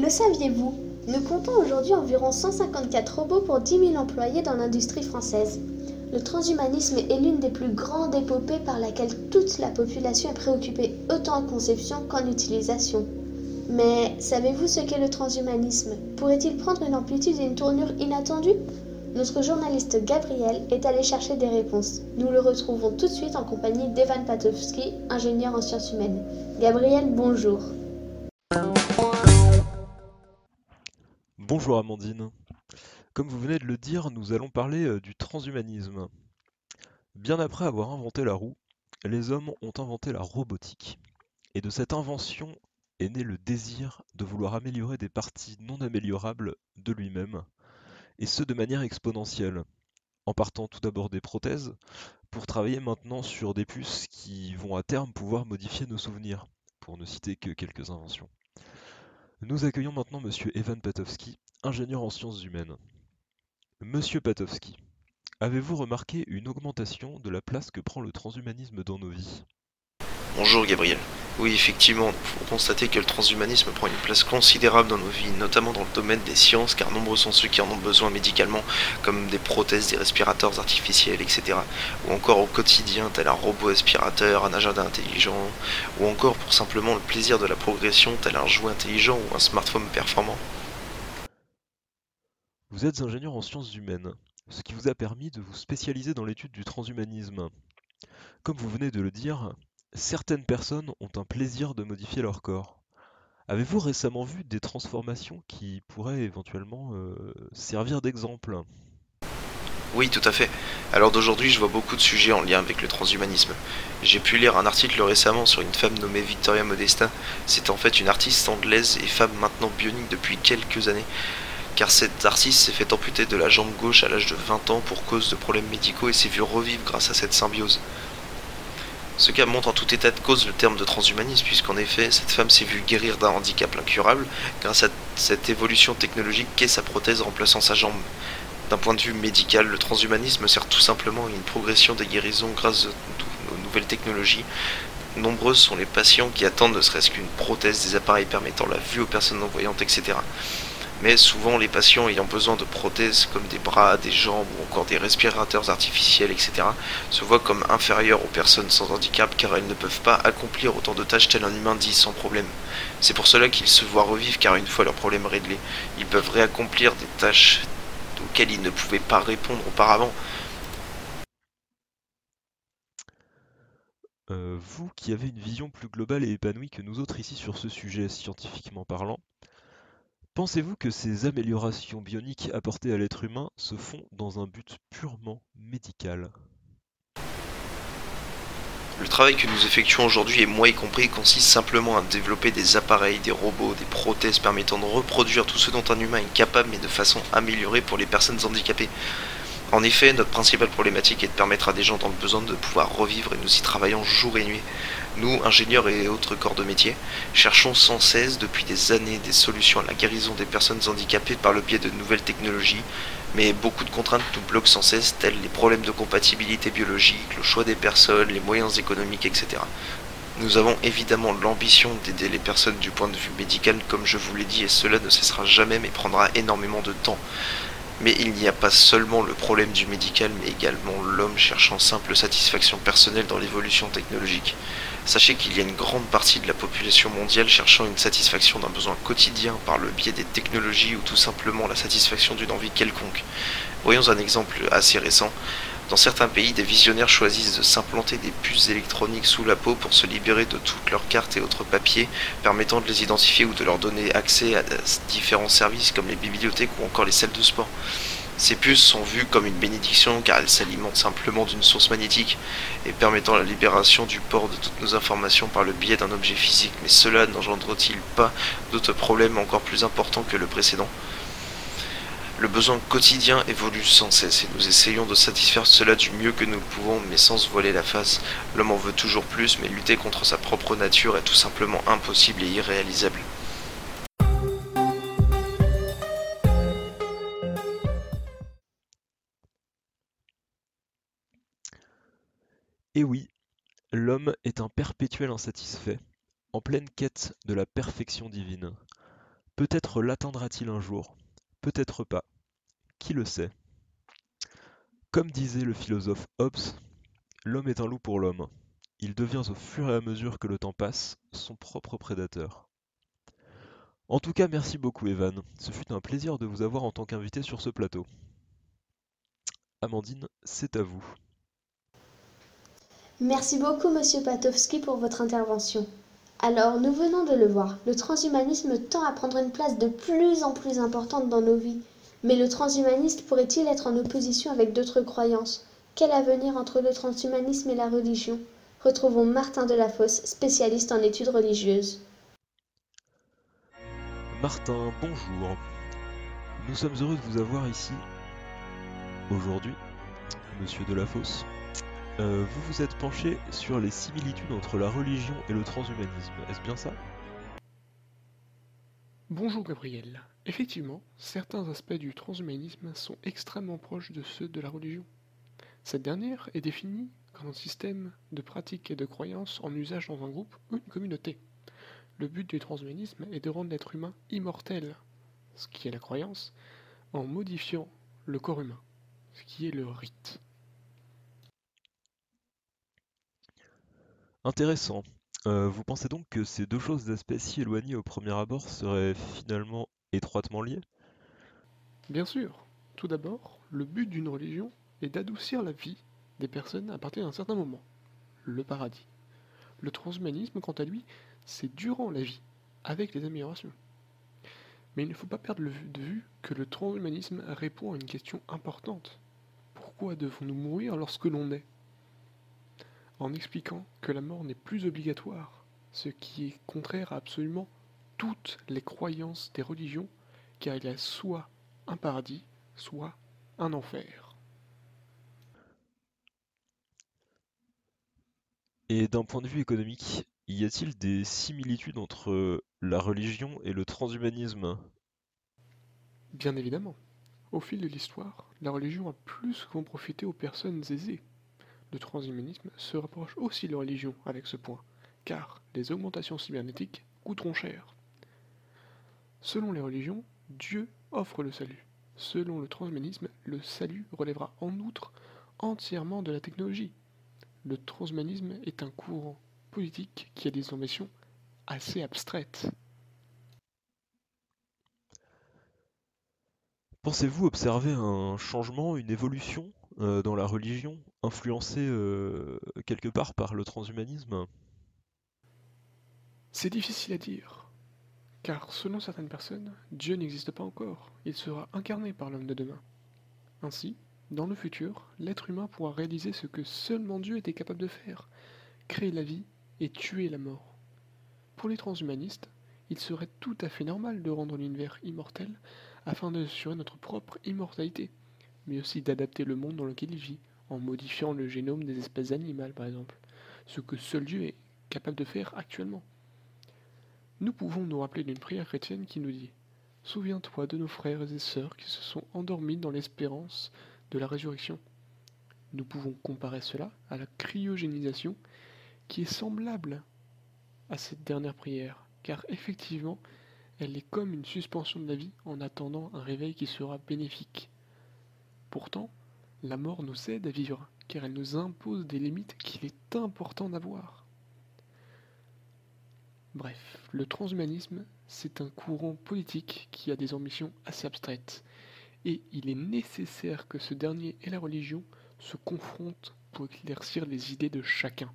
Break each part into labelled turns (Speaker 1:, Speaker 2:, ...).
Speaker 1: Le saviez-vous? Nous comptons aujourd'hui environ 154 robots pour 10 000 employés dans l'industrie française. Le transhumanisme est l'une des plus grandes épopées par laquelle toute la population est préoccupée autant en conception qu'en utilisation. Mais savez-vous ce qu'est le transhumanisme? Pourrait-il prendre une amplitude et une tournure inattendue? Notre journaliste Gabriel est allé chercher des réponses. Nous le retrouvons tout de suite en compagnie d'Evan Patowski, ingénieur en sciences humaines. Gabriel, bonjour.
Speaker 2: Bonjour Amandine. Comme vous venez de le dire, nous allons parler euh, du transhumanisme. Bien après avoir inventé la roue, les hommes ont inventé la robotique. Et de cette invention est né le désir de vouloir améliorer des parties non améliorables de lui-même, et ce de manière exponentielle, en partant tout d'abord des prothèses, pour travailler maintenant sur des puces qui vont à terme pouvoir modifier nos souvenirs, pour ne citer que quelques inventions. Nous accueillons maintenant Monsieur Evan Patowski, ingénieur en sciences humaines. Monsieur Patowski, avez-vous remarqué une augmentation de la place que prend le transhumanisme dans nos vies?
Speaker 3: Bonjour Gabriel. Oui, effectivement, il faut constater que le transhumanisme prend une place considérable dans nos vies, notamment dans le domaine des sciences, car nombreux sont ceux qui en ont besoin médicalement, comme des prothèses, des respirateurs artificiels, etc. Ou encore au quotidien, tel un robot aspirateur, un agenda intelligent, ou encore pour simplement le plaisir de la progression, tel un jouet intelligent ou un smartphone performant.
Speaker 2: Vous êtes ingénieur en sciences humaines, ce qui vous a permis de vous spécialiser dans l'étude du transhumanisme. Comme vous venez de le dire, Certaines personnes ont un plaisir de modifier leur corps. Avez-vous récemment vu des transformations qui pourraient éventuellement euh, servir d'exemple?
Speaker 3: Oui, tout à fait. Alors d'aujourd'hui, je vois beaucoup de sujets en lien avec le transhumanisme. J'ai pu lire un article récemment sur une femme nommée Victoria Modesta. C'est en fait une artiste anglaise et femme maintenant bionique depuis quelques années. Car cette artiste s'est fait amputer de la jambe gauche à l'âge de 20 ans pour cause de problèmes médicaux et s'est vue revivre grâce à cette symbiose. Ce cas montre en tout état de cause le terme de transhumanisme, puisqu'en effet, cette femme s'est vue guérir d'un handicap incurable grâce à cette évolution technologique qu'est sa prothèse remplaçant sa jambe. D'un point de vue médical, le transhumanisme sert tout simplement à une progression des guérisons grâce aux nouvelles technologies. Nombreux sont les patients qui attendent ne serait-ce qu'une prothèse, des appareils permettant la vue aux personnes non-voyantes, etc mais souvent les patients ayant besoin de prothèses comme des bras, des jambes ou encore des respirateurs artificiels, etc., se voient comme inférieurs aux personnes sans handicap car elles ne peuvent pas accomplir autant de tâches tel un humain dit sans problème. C'est pour cela qu'ils se voient revivre car une fois leurs problèmes réglés, ils peuvent réaccomplir des tâches auxquelles ils ne pouvaient pas répondre auparavant.
Speaker 2: Euh, vous qui avez une vision plus globale et épanouie que nous autres ici sur ce sujet scientifiquement parlant, Pensez-vous que ces améliorations bioniques apportées à l'être humain se font dans un but purement médical?
Speaker 3: Le travail que nous effectuons aujourd'hui, et moi y compris, consiste simplement à développer des appareils, des robots, des prothèses permettant de reproduire tout ce dont un humain est capable, mais de façon améliorée pour les personnes handicapées. En effet, notre principale problématique est de permettre à des gens dans le besoin de pouvoir revivre et nous y travaillons jour et nuit. Nous, ingénieurs et autres corps de métier, cherchons sans cesse depuis des années des solutions à la guérison des personnes handicapées par le biais de nouvelles technologies, mais beaucoup de contraintes nous bloquent sans cesse, telles les problèmes de compatibilité biologique, le choix des personnes, les moyens économiques, etc. Nous avons évidemment l'ambition d'aider les personnes du point de vue médical, comme je vous l'ai dit, et cela ne cessera jamais mais prendra énormément de temps. Mais il n'y a pas seulement le problème du médical, mais également l'homme cherchant simple satisfaction personnelle dans l'évolution technologique. Sachez qu'il y a une grande partie de la population mondiale cherchant une satisfaction d'un besoin quotidien par le biais des technologies ou tout simplement la satisfaction d'une envie quelconque. Voyons un exemple assez récent. Dans certains pays, des visionnaires choisissent de s'implanter des puces électroniques sous la peau pour se libérer de toutes leurs cartes et autres papiers permettant de les identifier ou de leur donner accès à différents services comme les bibliothèques ou encore les salles de sport. Ces puces sont vues comme une bénédiction car elles s'alimentent simplement d'une source magnétique et permettant la libération du port de toutes nos informations par le biais d'un objet physique. Mais cela n'engendre-t-il pas d'autres problèmes encore plus importants que le précédent? Le besoin quotidien évolue sans cesse et nous essayons de satisfaire cela du mieux que nous pouvons, mais sans se voiler la face. L'homme en veut toujours plus, mais lutter contre sa propre nature est tout simplement impossible et irréalisable.
Speaker 2: Et oui, l'homme est un perpétuel insatisfait, en pleine quête de la perfection divine. Peut-être l'atteindra-t-il un jour, peut-être pas, qui le sait? Comme disait le philosophe Hobbes, l'homme est un loup pour l'homme. Il devient au fur et à mesure que le temps passe son propre prédateur. En tout cas, merci beaucoup Evan. Ce fut un plaisir de vous avoir en tant qu'invité sur ce plateau. Amandine, c'est à vous.
Speaker 1: Merci beaucoup, monsieur Patowski, pour votre intervention. Alors, nous venons de le voir, le transhumanisme tend à prendre une place de plus en plus importante dans nos vies. Mais le transhumaniste pourrait-il être en opposition avec d'autres croyances? Quel avenir entre le transhumanisme et la religion? Retrouvons Martin Delafosse, spécialiste en études religieuses.
Speaker 2: Martin, bonjour. Nous sommes heureux de vous avoir ici aujourd'hui, monsieur Delafosse. Euh, vous vous êtes penché sur les similitudes entre la religion et le transhumanisme, est-ce bien ça?
Speaker 4: Bonjour Gabriel. Effectivement, certains aspects du transhumanisme sont extrêmement proches de ceux de la religion. Cette dernière est définie comme un système de pratiques et de croyances en usage dans un groupe ou une communauté. Le but du transhumanisme est de rendre l'être humain immortel, ce qui est la croyance, en modifiant le corps humain, ce qui est le rite.
Speaker 2: Intéressant. Euh, vous pensez donc que ces deux choses d'aspect si éloignés au premier abord seraient finalement étroitement liées?
Speaker 4: Bien sûr. Tout d'abord, le but d'une religion est d'adoucir la vie des personnes à partir d'un certain moment, le paradis. Le transhumanisme, quant à lui, c'est durant la vie, avec les améliorations. Mais il ne faut pas perdre de vue que le transhumanisme répond à une question importante. Pourquoi devons-nous mourir lorsque l'on est en expliquant que la mort n'est plus obligatoire, ce qui est contraire à absolument toutes les croyances des religions, car il y a soit un paradis, soit un enfer.
Speaker 2: Et d'un point de vue économique, y a-t-il des similitudes entre la religion et le transhumanisme?
Speaker 4: Bien évidemment. Au fil de l'histoire, la religion a plus souvent profité aux personnes aisées, le transhumanisme se rapproche aussi de la religion avec ce point, car les augmentations cybernétiques coûteront cher. Selon les religions, Dieu offre le salut. Selon le transhumanisme, le salut relèvera en outre entièrement de la technologie. Le transhumanisme est un courant politique qui a des ambitions assez abstraites.
Speaker 2: Pensez-vous observer un changement, une évolution euh, dans la religion, influencée euh, quelque part par le transhumanisme?
Speaker 4: C'est difficile à dire, car selon certaines personnes, Dieu n'existe pas encore, il sera incarné par l'homme de demain. Ainsi, dans le futur, l'être humain pourra réaliser ce que seulement Dieu était capable de faire, créer la vie et tuer la mort. Pour les transhumanistes, il serait tout à fait normal de rendre l'univers immortel afin d'assurer notre propre immortalité mais aussi d'adapter le monde dans lequel il vit, en modifiant le génome des espèces animales par exemple, ce que seul Dieu est capable de faire actuellement. Nous pouvons nous rappeler d'une prière chrétienne qui nous dit Souviens-toi de nos frères et sœurs qui se sont endormis dans l'espérance de la résurrection. Nous pouvons comparer cela à la cryogénisation qui est semblable à cette dernière prière, car effectivement, elle est comme une suspension de la vie en attendant un réveil qui sera bénéfique. Pourtant, la mort nous aide à vivre, car elle nous impose des limites qu'il est important d'avoir. Bref, le transhumanisme, c'est un courant politique qui a des ambitions assez abstraites, et il est nécessaire que ce dernier et la religion se confrontent pour éclaircir les idées de chacun.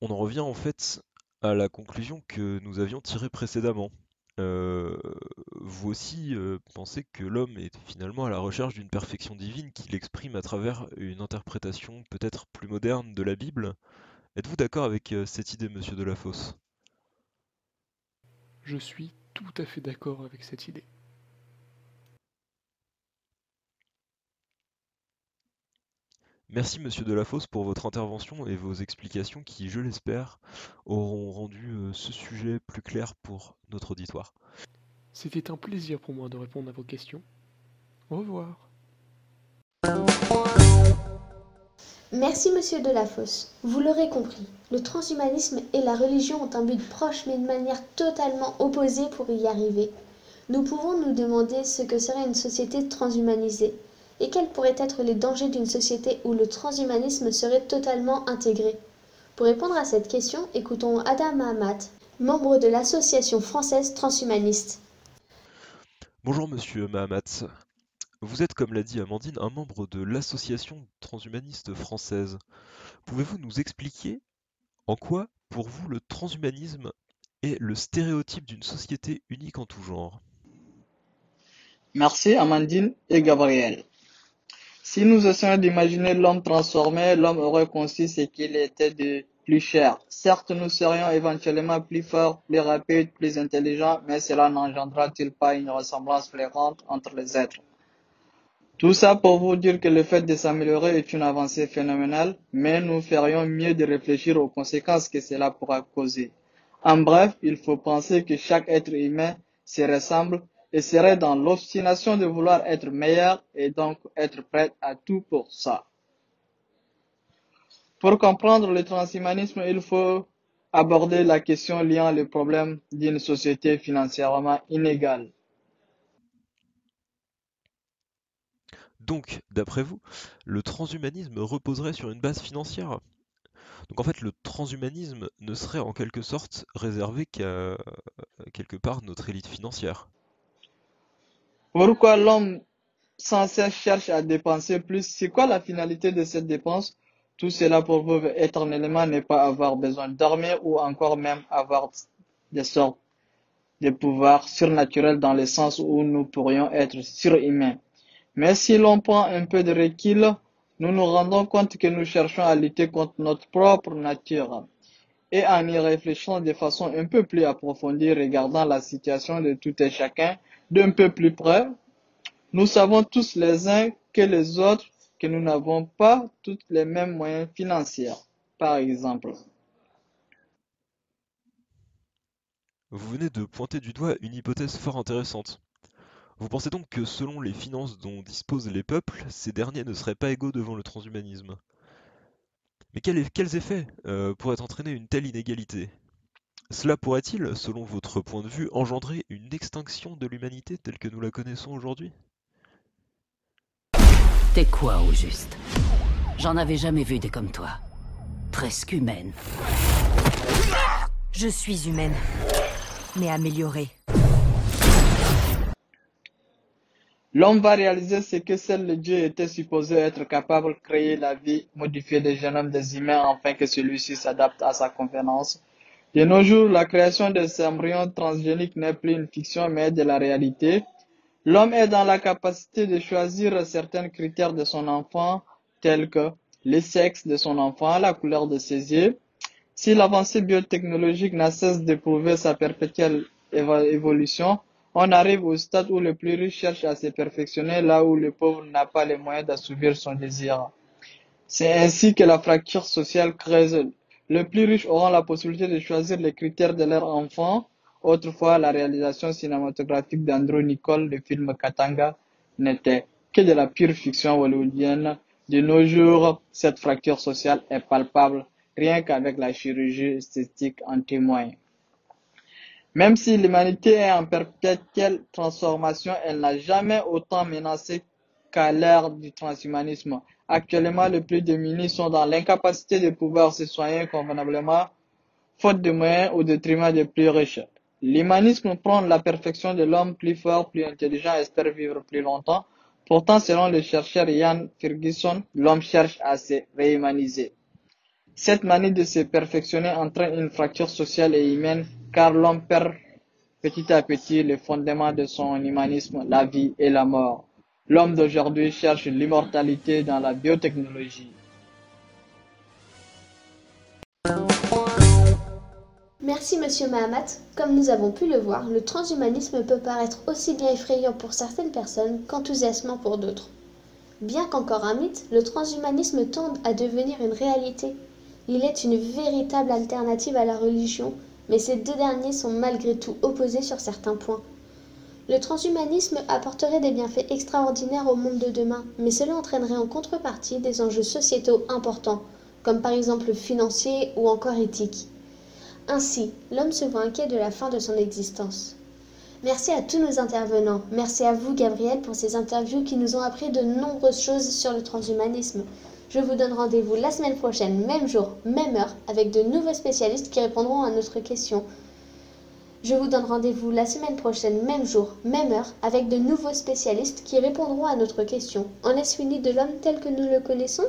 Speaker 2: On en revient en fait à la conclusion que nous avions tirée précédemment, euh, vous aussi euh, pensez que l'homme est finalement à la recherche d'une perfection divine qu'il exprime à travers une interprétation peut-être plus moderne de la Bible? Êtes-vous d'accord avec euh, cette idée, monsieur Delafosse?
Speaker 4: Je suis tout à fait d'accord avec cette idée.
Speaker 2: Merci Monsieur Delafosse pour votre intervention et vos explications qui, je l'espère, auront rendu euh, ce sujet plus clair pour notre auditoire.
Speaker 4: C'était un plaisir pour moi de répondre à vos questions. Au revoir.
Speaker 1: Merci monsieur Delafosse. Vous l'aurez compris, le transhumanisme et la religion ont un but proche mais de manière totalement opposée pour y arriver. Nous pouvons nous demander ce que serait une société transhumanisée et quels pourraient être les dangers d'une société où le transhumanisme serait totalement intégré? Pour répondre à cette question, écoutons Adam Mahamat, membre de l'association française transhumaniste.
Speaker 2: Bonjour monsieur Mahamat. Vous êtes, comme l'a dit Amandine, un membre de l'association transhumaniste française. Pouvez-vous nous expliquer en quoi, pour vous, le transhumanisme est le stéréotype d'une société unique en tout genre?
Speaker 5: Merci Amandine et Gabriel. Si nous essayons d'imaginer l'homme transformé, l'homme aurait conçu ce qu'il était de plus cher. Certes, nous serions éventuellement plus forts, plus rapides, plus intelligents, mais cela n'engendra-t-il pas une ressemblance flagrante entre les êtres? Tout ça pour vous dire que le fait de s'améliorer est une avancée phénoménale, mais nous ferions mieux de réfléchir aux conséquences que cela pourra causer. En bref, il faut penser que chaque être humain se ressemble et serait dans l'obstination de vouloir être meilleur et donc être prêt à tout pour ça. Pour comprendre le transhumanisme, il faut aborder la question liant le problème d'une société financièrement inégale.
Speaker 2: Donc, d'après vous, le transhumanisme reposerait sur une base financière? Donc en fait, le transhumanisme ne serait en quelque sorte réservé qu'à quelque part notre élite financière.
Speaker 5: Pourquoi l'homme sans cesse cherche à dépenser plus? C'est quoi la finalité de cette dépense? Tout cela pour vous éternellement ne pas avoir besoin de ou encore même avoir des sortes de pouvoirs surnaturels dans le sens où nous pourrions être surhumains. Mais si l'on prend un peu de recul, nous nous rendons compte que nous cherchons à lutter contre notre propre nature. Et en y réfléchissant de façon un peu plus approfondie, regardant la situation de tout et chacun d'un peu plus près, nous savons tous les uns que les autres que nous n'avons pas tous les mêmes moyens financiers, par exemple.
Speaker 2: Vous venez de pointer du doigt une hypothèse fort intéressante. Vous pensez donc que selon les finances dont disposent les peuples, ces derniers ne seraient pas égaux devant le transhumanisme? Mais quels, effets euh, pourraient entraîner une telle inégalité? Cela pourrait-il, selon votre point de vue, engendrer une extinction de l'humanité telle que nous la connaissons aujourd'hui?
Speaker 6: T'es quoi au juste? J'en avais jamais vu des comme toi. Presque humaine.
Speaker 7: Je suis humaine, mais améliorée.
Speaker 5: L'homme va réaliser ce que seul le Dieu était supposé être capable de créer la vie, modifier des génomes des humains afin que celui-ci s'adapte à sa convenance. De nos jours, la création des embryons transgéniques n'est plus une fiction mais de la réalité. L'homme est dans la capacité de choisir certains critères de son enfant, tels que le sexe de son enfant, la couleur de ses yeux. Si l'avancée biotechnologique n'a cesse de prouver sa perpétuelle évolution, on arrive au stade où le plus riche cherche à se perfectionner là où le pauvre n'a pas les moyens d'assouvir son désir. C'est ainsi que la fracture sociale creuse. Les plus riches auront la possibilité de choisir les critères de leur enfant. Autrefois, la réalisation cinématographique d'Andrew Nicole du film Katanga n'était que de la pure fiction hollywoodienne. De nos jours, cette fracture sociale est palpable, rien qu'avec la chirurgie esthétique en témoigne. Même si l'humanité est en perpétuelle transformation, elle n'a jamais autant menacé qu'à l'ère du transhumanisme. Actuellement, les plus démunis sont dans l'incapacité de pouvoir se soigner convenablement, faute de moyens au détriment des plus riches. L'humanisme prend la perfection de l'homme plus fort, plus intelligent, espère vivre plus longtemps. Pourtant, selon le chercheur Ian Ferguson, l'homme cherche à se réhumaniser. Cette manie de se perfectionner entraîne une fracture sociale et humaine car l'homme perd petit à petit le fondement de son humanisme, la vie et la mort. L'homme d'aujourd'hui cherche l'immortalité dans la biotechnologie.
Speaker 1: Merci Monsieur Mahamat. Comme nous avons pu le voir, le transhumanisme peut paraître aussi bien effrayant pour certaines personnes qu'enthousiasmant pour d'autres. Bien qu'encore un mythe, le transhumanisme tend à devenir une réalité. Il est une véritable alternative à la religion mais ces deux derniers sont malgré tout opposés sur certains points. Le transhumanisme apporterait des bienfaits extraordinaires au monde de demain, mais cela entraînerait en contrepartie des enjeux sociétaux importants, comme par exemple financiers ou encore éthiques. Ainsi, l'homme se voit inquiet de la fin de son existence. Merci à tous nos intervenants. Merci à vous, Gabriel, pour ces interviews qui nous ont appris de nombreuses choses sur le transhumanisme. Je vous donne rendez-vous la semaine prochaine, même jour, même heure, avec de nouveaux spécialistes qui répondront à notre question. Je vous donne rendez-vous la semaine prochaine, même jour, même heure, avec de nouveaux spécialistes qui répondront à notre question. En est-ce fini de l'homme tel que nous le connaissons?